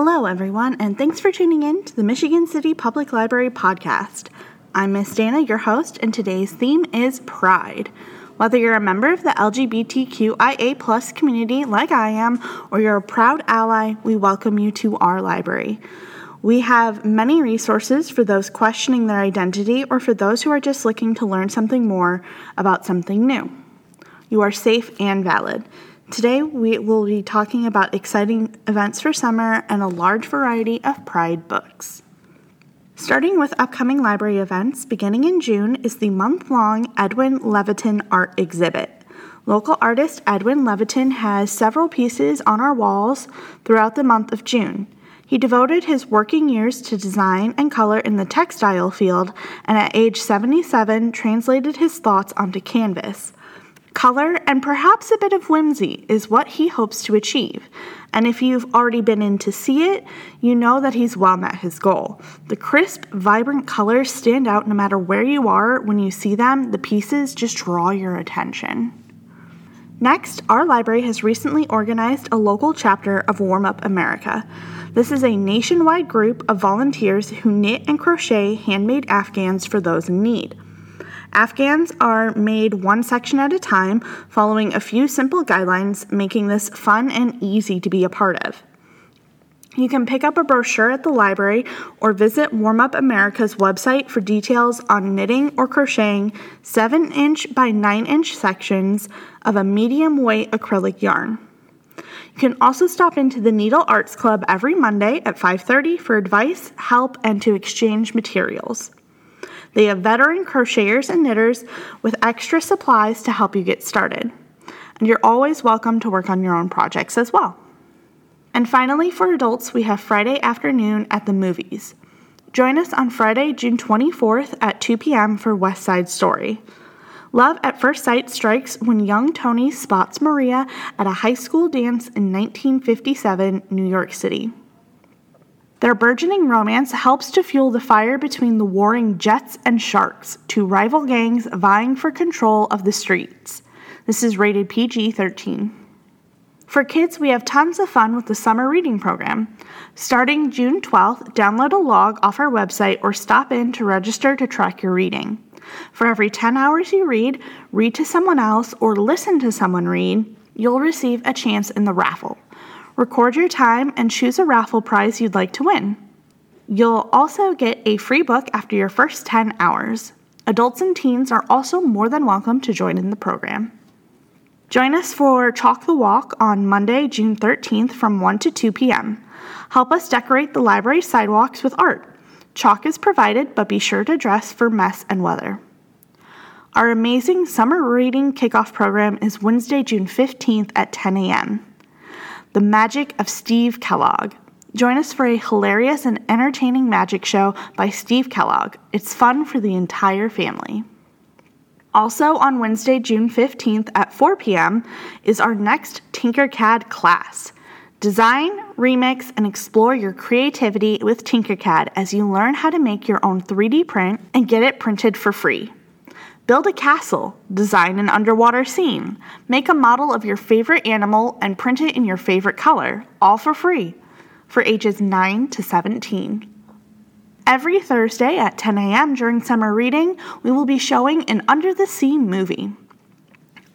Hello, everyone, and thanks for tuning in to the Michigan City Public Library podcast. I'm Miss Dana, your host, and today's theme is Pride. Whether you're a member of the LGBTQIA community like I am, or you're a proud ally, we welcome you to our library. We have many resources for those questioning their identity or for those who are just looking to learn something more about something new. You are safe and valid. Today, we will be talking about exciting events for summer and a large variety of Pride books. Starting with upcoming library events, beginning in June is the month long Edwin Leviton art exhibit. Local artist Edwin Leviton has several pieces on our walls throughout the month of June. He devoted his working years to design and color in the textile field, and at age 77, translated his thoughts onto canvas. Color and perhaps a bit of whimsy is what he hopes to achieve. And if you've already been in to see it, you know that he's well met his goal. The crisp, vibrant colors stand out no matter where you are. When you see them, the pieces just draw your attention. Next, our library has recently organized a local chapter of Warm Up America. This is a nationwide group of volunteers who knit and crochet handmade afghans for those in need. Afghans are made one section at a time, following a few simple guidelines, making this fun and easy to be a part of. You can pick up a brochure at the library or visit Warm Up America's website for details on knitting or crocheting 7 inch by 9 inch sections of a medium weight acrylic yarn. You can also stop into the Needle Arts Club every Monday at 5:30 for advice, help, and to exchange materials. They have veteran crocheters and knitters with extra supplies to help you get started. And you're always welcome to work on your own projects as well. And finally, for adults, we have Friday afternoon at the movies. Join us on Friday, June 24th at 2 p.m. for West Side Story. Love at first sight strikes when young Tony spots Maria at a high school dance in 1957 New York City. Their burgeoning romance helps to fuel the fire between the warring Jets and Sharks, two rival gangs vying for control of the streets. This is rated PG 13. For kids, we have tons of fun with the summer reading program. Starting June 12th, download a log off our website or stop in to register to track your reading. For every 10 hours you read, read to someone else, or listen to someone read, you'll receive a chance in the raffle. Record your time and choose a raffle prize you'd like to win. You'll also get a free book after your first 10 hours. Adults and teens are also more than welcome to join in the program. Join us for Chalk the Walk on Monday, June 13th from 1 to 2 p.m. Help us decorate the library sidewalks with art. Chalk is provided, but be sure to dress for mess and weather. Our amazing summer reading kickoff program is Wednesday, June 15th at 10 a.m. The Magic of Steve Kellogg. Join us for a hilarious and entertaining magic show by Steve Kellogg. It's fun for the entire family. Also, on Wednesday, June 15th at 4 p.m., is our next Tinkercad class. Design, remix, and explore your creativity with Tinkercad as you learn how to make your own 3D print and get it printed for free. Build a castle, design an underwater scene, make a model of your favorite animal, and print it in your favorite color, all for free, for ages 9 to 17. Every Thursday at 10 a.m. during summer reading, we will be showing an Under the Sea movie.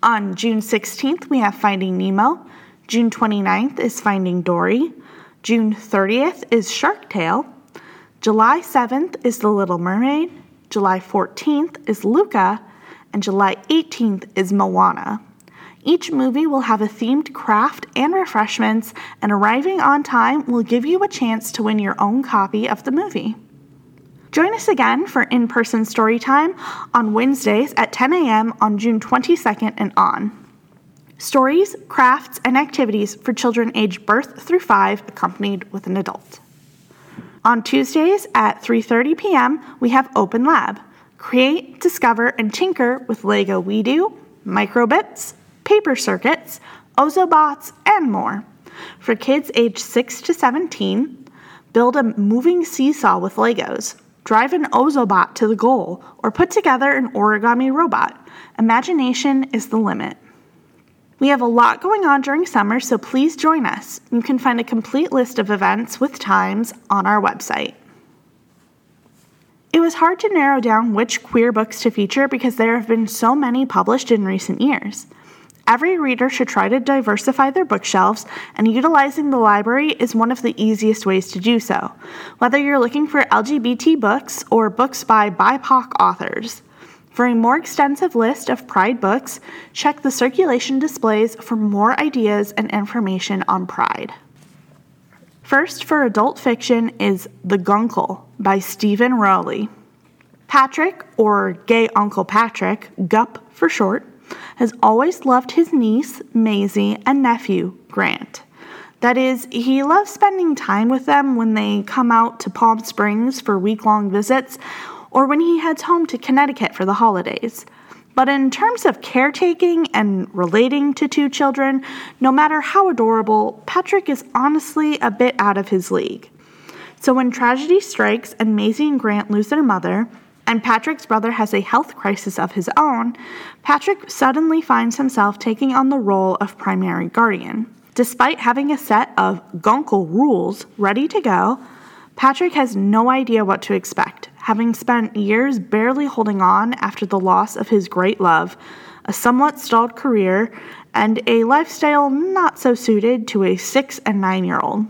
On June 16th, we have Finding Nemo. June 29th is Finding Dory. June 30th is Shark Tale. July 7th is The Little Mermaid. July 14th is Luca, and July 18th is Moana. Each movie will have a themed craft and refreshments, and arriving on time will give you a chance to win your own copy of the movie. Join us again for in person story time on Wednesdays at 10 a.m. on June 22nd and on. Stories, crafts, and activities for children aged birth through 5 accompanied with an adult. On Tuesdays at 3:30 p.m., we have Open Lab. Create, discover, and tinker with Lego WeDo, microbits, paper circuits, Ozobots, and more. For kids aged 6 to 17, build a moving seesaw with Legos, drive an Ozobot to the goal, or put together an origami robot. Imagination is the limit. We have a lot going on during summer, so please join us. You can find a complete list of events with times on our website. It was hard to narrow down which queer books to feature because there have been so many published in recent years. Every reader should try to diversify their bookshelves, and utilizing the library is one of the easiest ways to do so, whether you're looking for LGBT books or books by BIPOC authors. For a more extensive list of Pride books, check the circulation displays for more ideas and information on Pride. First, for adult fiction, is The Guncle by Steven Rowley. Patrick, or Gay Uncle Patrick, Gup for short, has always loved his niece, Maisie, and nephew, Grant. That is, he loves spending time with them when they come out to Palm Springs for week long visits or when he heads home to Connecticut for the holidays. But in terms of caretaking and relating to two children, no matter how adorable, Patrick is honestly a bit out of his league. So when tragedy strikes and Maisie and Grant lose their mother, and Patrick's brother has a health crisis of his own, Patrick suddenly finds himself taking on the role of primary guardian. Despite having a set of Guncle rules ready to go, Patrick has no idea what to expect, having spent years barely holding on after the loss of his great love, a somewhat stalled career, and a lifestyle not so suited to a six and nine year old.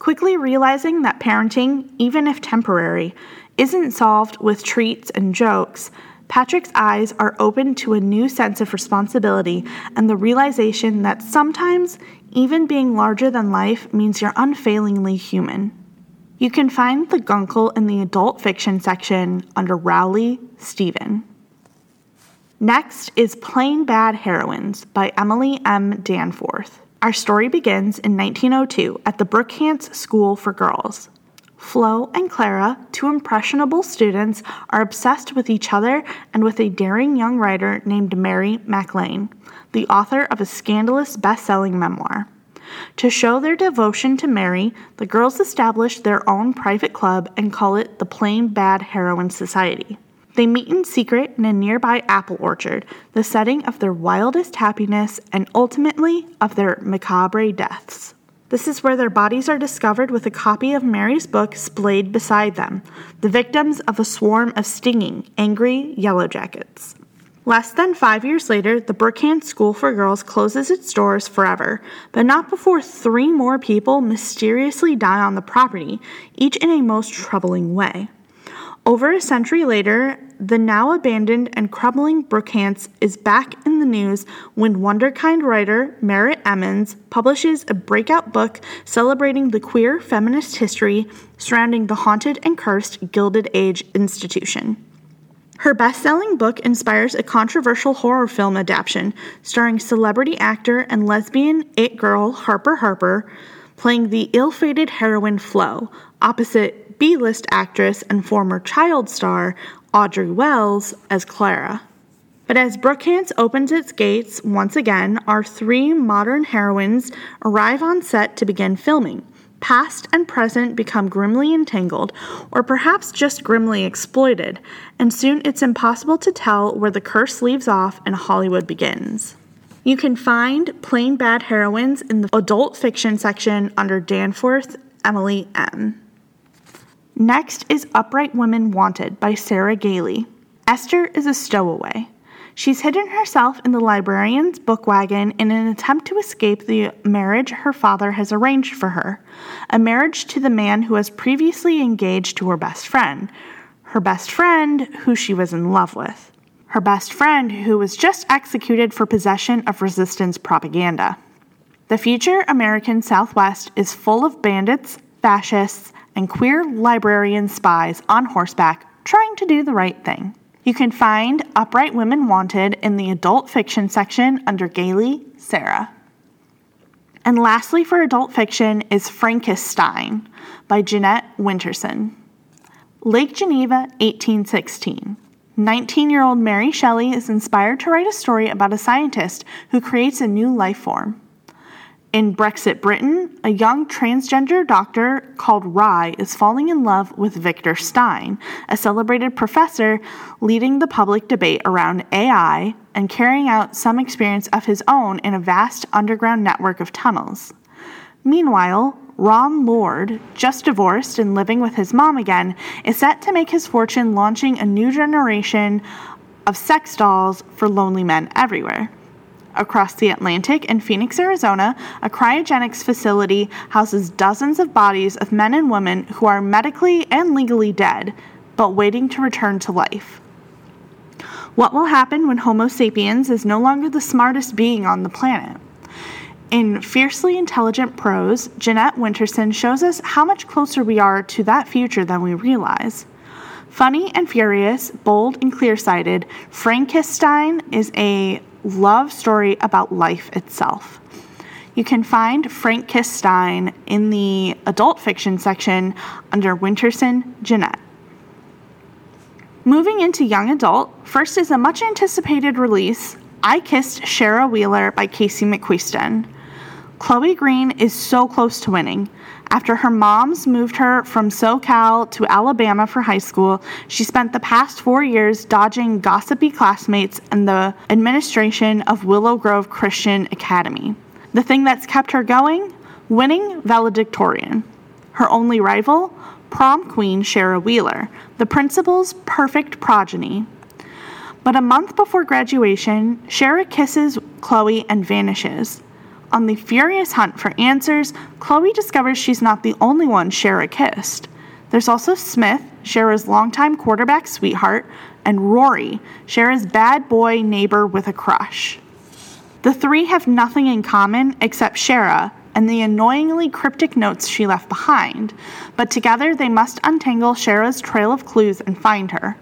Quickly realizing that parenting, even if temporary, isn't solved with treats and jokes, Patrick's eyes are open to a new sense of responsibility and the realization that sometimes even being larger than life means you're unfailingly human. You can find the Guncle in the adult fiction section under Rowley Steven. Next is Plain Bad Heroines by Emily M. Danforth. Our story begins in 1902 at the Brookhants School for Girls. Flo and Clara, two impressionable students, are obsessed with each other and with a daring young writer named Mary MacLane, the author of a scandalous best selling memoir. To show their devotion to Mary, the girls establish their own private club and call it the Plain Bad Heroine Society. They meet in secret in a nearby apple orchard, the setting of their wildest happiness and ultimately of their macabre deaths. This is where their bodies are discovered with a copy of Mary's book splayed beside them, the victims of a swarm of stinging, angry yellowjackets. Less than five years later, the Brookhants School for Girls closes its doors forever, but not before three more people mysteriously die on the property, each in a most troubling way. Over a century later, the now abandoned and crumbling Brookhants is back in the news when Wonderkind writer Merritt Emmons publishes a breakout book celebrating the queer feminist history surrounding the haunted and cursed Gilded Age institution. Her best selling book inspires a controversial horror film adaptation starring celebrity actor and lesbian it girl Harper Harper playing the ill fated heroine Flo, opposite B list actress and former child star Audrey Wells as Clara. But as Brookhants opens its gates once again, our three modern heroines arrive on set to begin filming. Past and present become grimly entangled, or perhaps just grimly exploited, and soon it's impossible to tell where the curse leaves off and Hollywood begins. You can find Plain Bad Heroines in the adult fiction section under Danforth Emily M. Next is Upright Women Wanted by Sarah Gailey. Esther is a stowaway. She's hidden herself in the librarian's book wagon in an attempt to escape the marriage her father has arranged for her a marriage to the man who was previously engaged to her best friend, her best friend who she was in love with, her best friend who was just executed for possession of resistance propaganda. The future American Southwest is full of bandits, fascists, and queer librarian spies on horseback trying to do the right thing. You can find Upright Women Wanted in the adult fiction section under Gailey Sarah. And lastly, for adult fiction, is Frankenstein by Jeanette Winterson. Lake Geneva, 1816. 19 year old Mary Shelley is inspired to write a story about a scientist who creates a new life form. In Brexit Britain, a young transgender doctor called Rye is falling in love with Victor Stein, a celebrated professor leading the public debate around AI and carrying out some experience of his own in a vast underground network of tunnels. Meanwhile, Ron Lord, just divorced and living with his mom again, is set to make his fortune launching a new generation of sex dolls for lonely men everywhere. Across the Atlantic in Phoenix, Arizona, a cryogenics facility houses dozens of bodies of men and women who are medically and legally dead, but waiting to return to life. What will happen when Homo sapiens is no longer the smartest being on the planet? In Fiercely Intelligent Prose, Jeanette Winterson shows us how much closer we are to that future than we realize. Funny and furious, bold and clear sighted, Frankenstein is a love story about life itself. You can find Frank Frankenstein in the adult fiction section under Winterson Jeanette. Moving into young adult, first is a much anticipated release, I Kissed Shara Wheeler by Casey McQuiston. Chloe Green is so close to winning. After her mom's moved her from SoCal to Alabama for high school, she spent the past four years dodging gossipy classmates and the administration of Willow Grove Christian Academy. The thing that's kept her going? Winning valedictorian. Her only rival? Prom queen Shara Wheeler, the principal's perfect progeny. But a month before graduation, Shara kisses Chloe and vanishes. On the furious hunt for answers, Chloe discovers she's not the only one Shara kissed. There's also Smith, Shara's longtime quarterback sweetheart, and Rory, Shara's bad boy neighbor with a crush. The three have nothing in common except Shara and the annoyingly cryptic notes she left behind, but together they must untangle Shara's trail of clues and find her.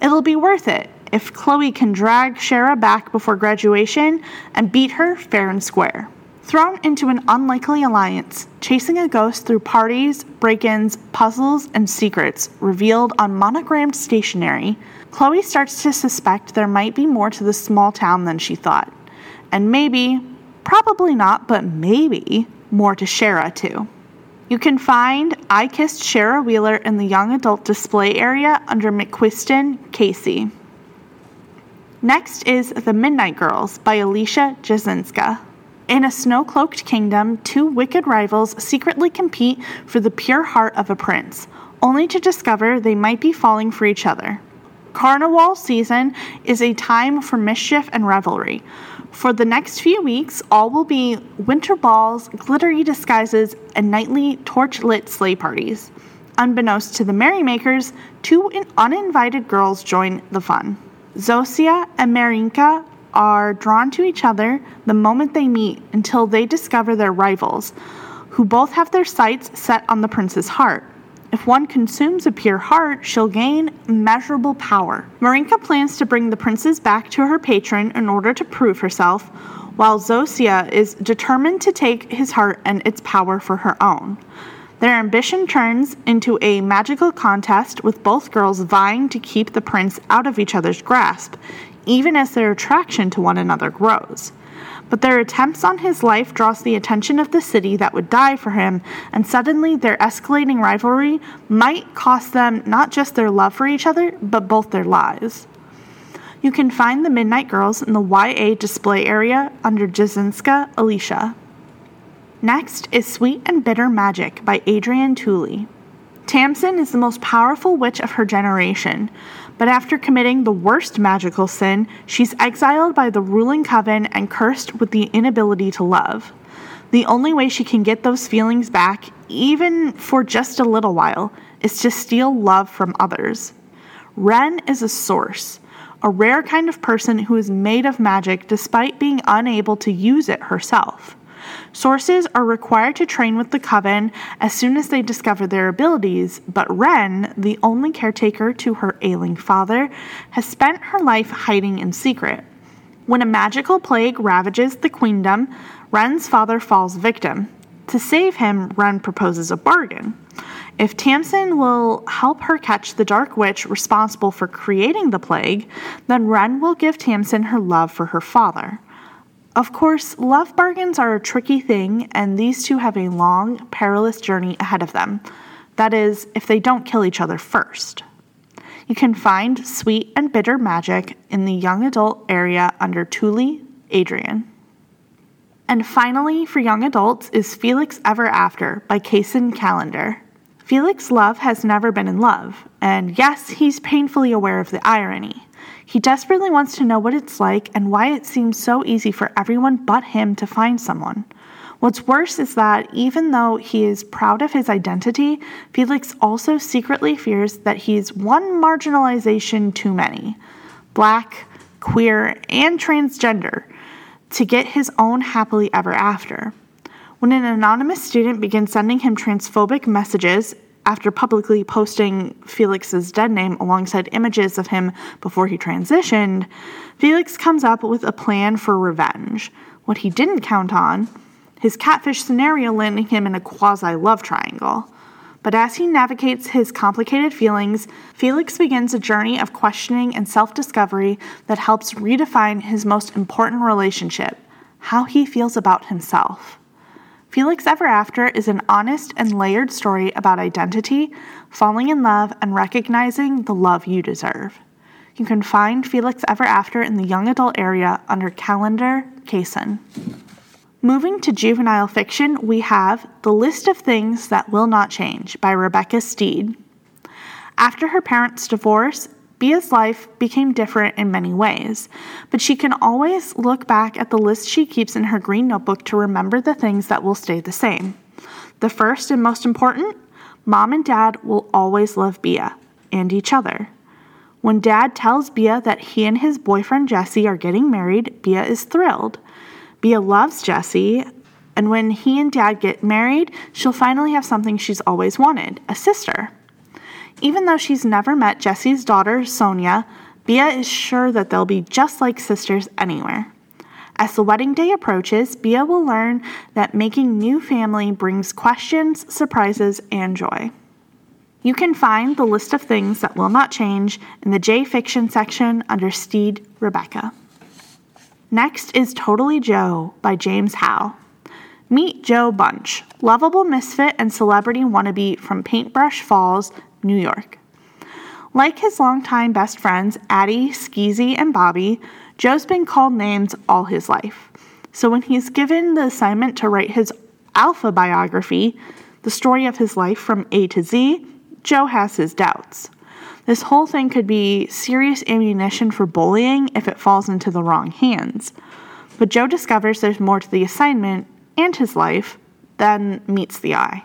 It'll be worth it if Chloe can drag Shara back before graduation and beat her fair and square. Thrown into an unlikely alliance, chasing a ghost through parties, break ins, puzzles, and secrets revealed on monogrammed stationery, Chloe starts to suspect there might be more to the small town than she thought. And maybe, probably not, but maybe, more to Shara too. You can find I Kissed Shara Wheeler in the young adult display area under McQuiston Casey. Next is The Midnight Girls by Alicia Jasinska. In a snow cloaked kingdom, two wicked rivals secretly compete for the pure heart of a prince, only to discover they might be falling for each other. Carnival season is a time for mischief and revelry. For the next few weeks, all will be winter balls, glittery disguises, and nightly torch lit sleigh parties. Unbeknownst to the merrymakers, two uninvited girls join the fun. Zosia and Marinka are drawn to each other the moment they meet until they discover their rivals, who both have their sights set on the prince's heart. If one consumes a pure heart, she'll gain immeasurable power. Marinka plans to bring the princess back to her patron in order to prove herself, while Zosia is determined to take his heart and its power for her own. Their ambition turns into a magical contest with both girls vying to keep the prince out of each other's grasp, even as their attraction to one another grows. But their attempts on his life draws the attention of the city that would die for him, and suddenly their escalating rivalry might cost them not just their love for each other, but both their lives. You can find the Midnight Girls in the YA display area under Jasinska Alicia. Next is Sweet and Bitter Magic by Adrienne Tooley. Tamsin is the most powerful witch of her generation, but after committing the worst magical sin, she's exiled by the ruling coven and cursed with the inability to love. The only way she can get those feelings back, even for just a little while, is to steal love from others. Wren is a source, a rare kind of person who is made of magic despite being unable to use it herself. Sources are required to train with the coven as soon as they discover their abilities, but Wren, the only caretaker to her ailing father, has spent her life hiding in secret. When a magical plague ravages the queendom, Wren's father falls victim. To save him, Wren proposes a bargain. If Tamsin will help her catch the dark witch responsible for creating the plague, then Wren will give Tamsin her love for her father. Of course, love bargains are a tricky thing, and these two have a long, perilous journey ahead of them. That is, if they don't kill each other first. You can find Sweet and Bitter Magic in the young adult area under Tooley Adrienne. And finally, for young adults, is Felix Ever After by Kacen Callender. Felix Love has never been in love, and yes, he's painfully aware of the irony. He desperately wants to know what it's like and why it seems so easy for everyone but him to find someone. What's worse is that even though he is proud of his identity, Felix also secretly fears that he's one marginalization too many black, queer, and transgender to get his own happily ever after. When an anonymous student begins sending him transphobic messages after publicly posting Felix's dead name alongside images of him before he transitioned, Felix comes up with a plan for revenge. What he didn't count on his catfish scenario landing him in a quasi love triangle. But as he navigates his complicated feelings, Felix begins a journey of questioning and self discovery that helps redefine his most important relationship how he feels about himself. Felix Ever After is an honest and layered story about identity, falling in love, and recognizing the love you deserve. You can find Felix Ever After in the young adult area under Callender Kacen. Moving to juvenile fiction, we have The List of Things That Will Not Change by Rebecca Steed. After her parents' divorce, Bia's life became different in many ways, but she can always look back at the list she keeps in her green notebook to remember the things that will stay the same. The first and most important mom and dad will always love Bia and each other. When dad tells Bia that he and his boyfriend Jesse are getting married, Bia is thrilled. Bia loves Jesse, and when he and dad get married, she'll finally have something she's always wanted a sister. Even though she's never met Jesse's daughter, Sonia, Bia is sure that they'll be just like sisters anywhere. As the wedding day approaches, Bia will learn that making new family brings questions, surprises, and joy. You can find the list of things that will not change in the J Fiction section under Steed Rebecca. Next is Totally Joe by James Howe. Meet Joe Bunch, lovable misfit and celebrity wannabe from Paintbrush Falls, New York. Like his longtime best friends, Addie, Skeezy, and Bobby, Joe's been called names all his life. So when he's given the assignment to write his alpha biography, the story of his life from A to Z, Joe has his doubts. This whole thing could be serious ammunition for bullying if it falls into the wrong hands. But Joe discovers there's more to the assignment and his life than meets the eye.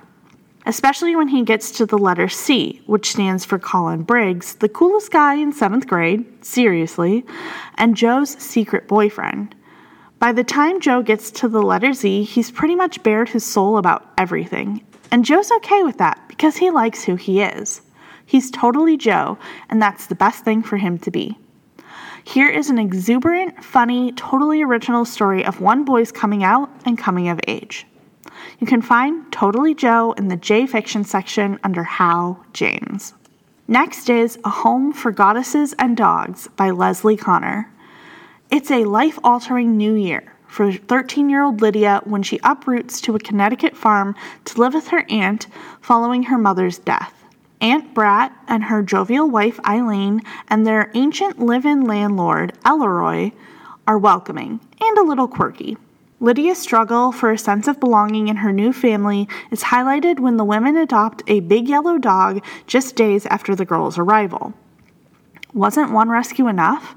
Especially when he gets to the letter C, which stands for Colin Briggs, the coolest guy in seventh grade, seriously, and Joe's secret boyfriend. By the time Joe gets to the letter Z, he's pretty much bared his soul about everything. And Joe's okay with that because he likes who he is. He's totally Joe, and that's the best thing for him to be. Here is an exuberant, funny, totally original story of one boy's coming out and coming of age. You can find Totally Joe in the J Fiction section under Howe James. Next is A Home for Goddesses and Dogs by Leslie Connor. It's a life altering new year for 13 year old Lydia when she uproots to a Connecticut farm to live with her aunt following her mother's death. Aunt Brat and her jovial wife Eileen and their ancient live in landlord, Elleroy, are welcoming and a little quirky. Lydia's struggle for a sense of belonging in her new family is highlighted when the women adopt a big yellow dog just days after the girls' arrival. Wasn't one rescue enough?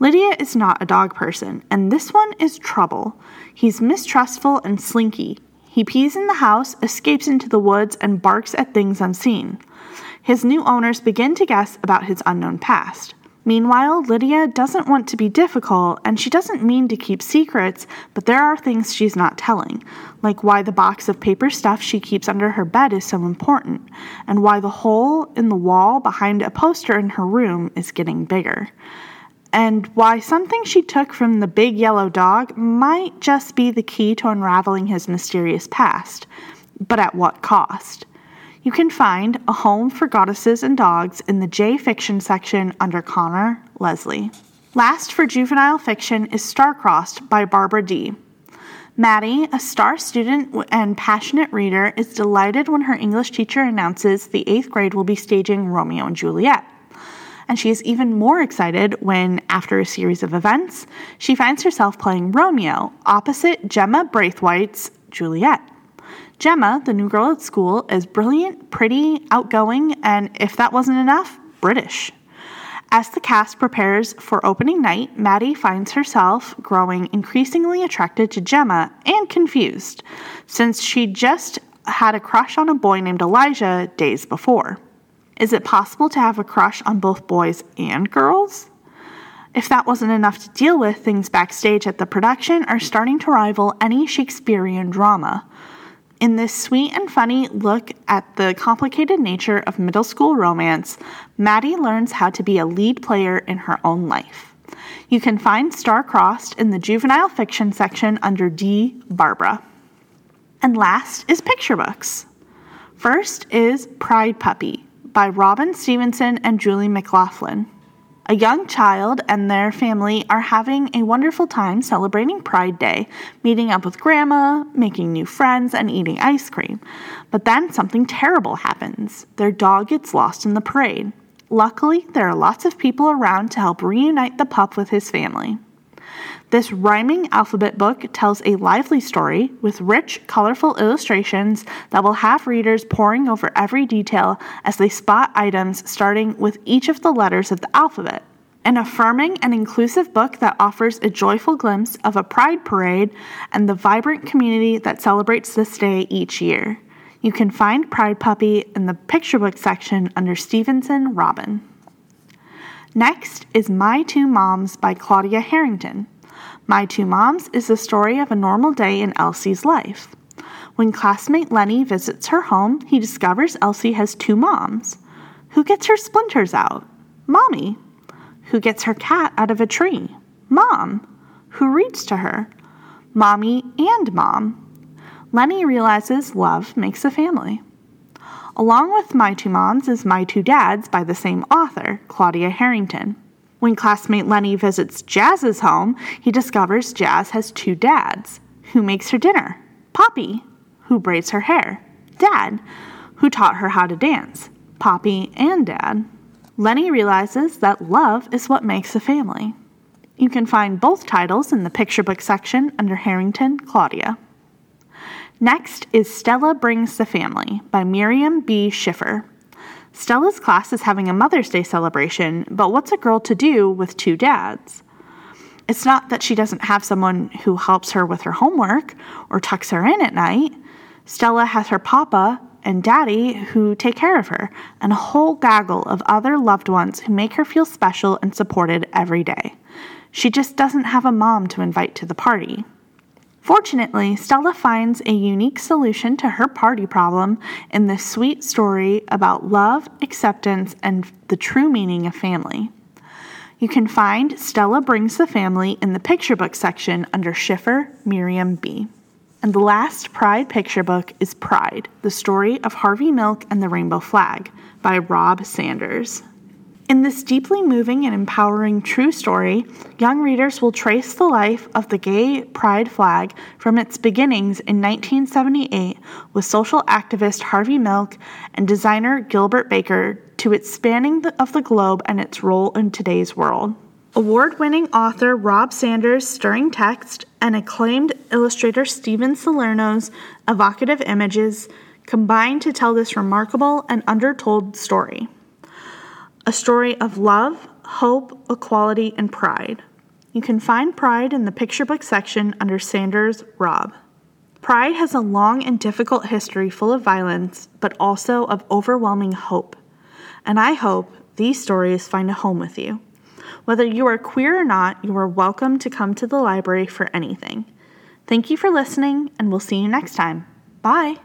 Lydia is not a dog person, and this one is trouble. He's mistrustful and slinky. He pees in the house, escapes into the woods, and barks at things unseen. His new owners begin to guess about his unknown past. Meanwhile, Lydia doesn't want to be difficult and she doesn't mean to keep secrets, but there are things she's not telling, like why the box of paper stuff she keeps under her bed is so important, and why the hole in the wall behind a poster in her room is getting bigger. And why something she took from the big yellow dog might just be the key to unraveling his mysterious past, but at what cost? You can find A Home for Goddesses and Dogs in the J Fiction section under Connor Leslie. Last for juvenile fiction is Starcrossed by Barbara Dee Maddie, a star student and passionate reader, is delighted when her English teacher announces the eighth grade will be staging Romeo and Juliet. and she is even more excited when, after a series of events, she finds herself playing Romeo opposite Gemma Braithwaite's Juliet. Gemma, the new girl at school, is brilliant, pretty, outgoing, and if that wasn't enough, British. As the cast prepares for opening night, Maddie finds herself growing increasingly attracted to Gemma and confused, since she just had a crush on a boy named Elijah days before. Is it possible to have a crush on both boys and girls? If that wasn't enough to deal with, things backstage at the production are starting to rival any Shakespearean drama. In this sweet and funny look at the complicated nature of middle school romance, Maddie learns how to be a lead player in her own life. You can find Star Crossed in the juvenile fiction section under Dee Barbara. And last is picture books. First is Pride Puppy by Robin Stevenson and Julie McLaughlin. A young child and their family are having a wonderful time celebrating Pride Day, meeting up with grandma, making new friends, and eating ice cream. But then something terrible happens. Their dog gets lost in the parade. Luckily, there are lots of people around to help reunite the pup with his family. This rhyming alphabet book tells a lively story with rich, colorful illustrations that will have readers poring over every detail as they spot items starting with each of the letters of the alphabet. An affirming and inclusive book that offers a joyful glimpse of a pride parade and the vibrant community that celebrates this day each year. You can find Pride Puppy in the picture book section under Stevenson Robin. Next is My Two Moms by Claudia Harrington. My Two Moms is the story of a normal day in Elsie's life. When classmate Lenny visits her home, he discovers Elsie has two moms. Who gets her splinters out? Mommy. Who gets her cat out of a tree? Mom. Who reads to her? Mommy and Mom. Lenny realizes love makes a family. Along with My Two Moms is My Two Dads by the same author, Claudia Harrington. When classmate Lenny visits Jazz's home, he discovers Jazz has two dads. Who makes her dinner? Poppy. Who braids her hair? Dad. Who taught her how to dance? Poppy and Dad. Lenny realizes that love is what makes a family. You can find both titles in the picture book section under Harrington Claudia. Next is Stella Brings the Family by Miriam B. Schiffer. Stella's class is having a Mother's Day celebration, but what's a girl to do with two dads? It's not that she doesn't have someone who helps her with her homework or tucks her in at night. Stella has her papa and daddy who take care of her, and a whole gaggle of other loved ones who make her feel special and supported every day. She just doesn't have a mom to invite to the party. Fortunately, Stella finds a unique solution to her party problem in this sweet story about love, acceptance, and the true meaning of family. You can find Stella Brings the Family in the picture book section under Schiffer Miriam B. And the last Pride picture book is Pride, the story of Harvey Milk and the Rainbow Flag by Rob Sanders. In this deeply moving and empowering true story, young readers will trace the life of the gay pride flag from its beginnings in 1978 with social activist Harvey Milk and designer Gilbert Baker to its spanning of the globe and its role in today's world. Award winning author Rob Sanders' stirring text and acclaimed illustrator Steven Salerno's evocative images combine to tell this remarkable and undertold story a story of love, hope, equality, and pride. You can find Pride in the picture book section under Sanders Rob. Pride has a long and difficult history full of violence, but also of overwhelming hope. And I hope these stories find a home with you. Whether you are queer or not, you are welcome to come to the library for anything. Thank you for listening, and we'll see you next time. Bye.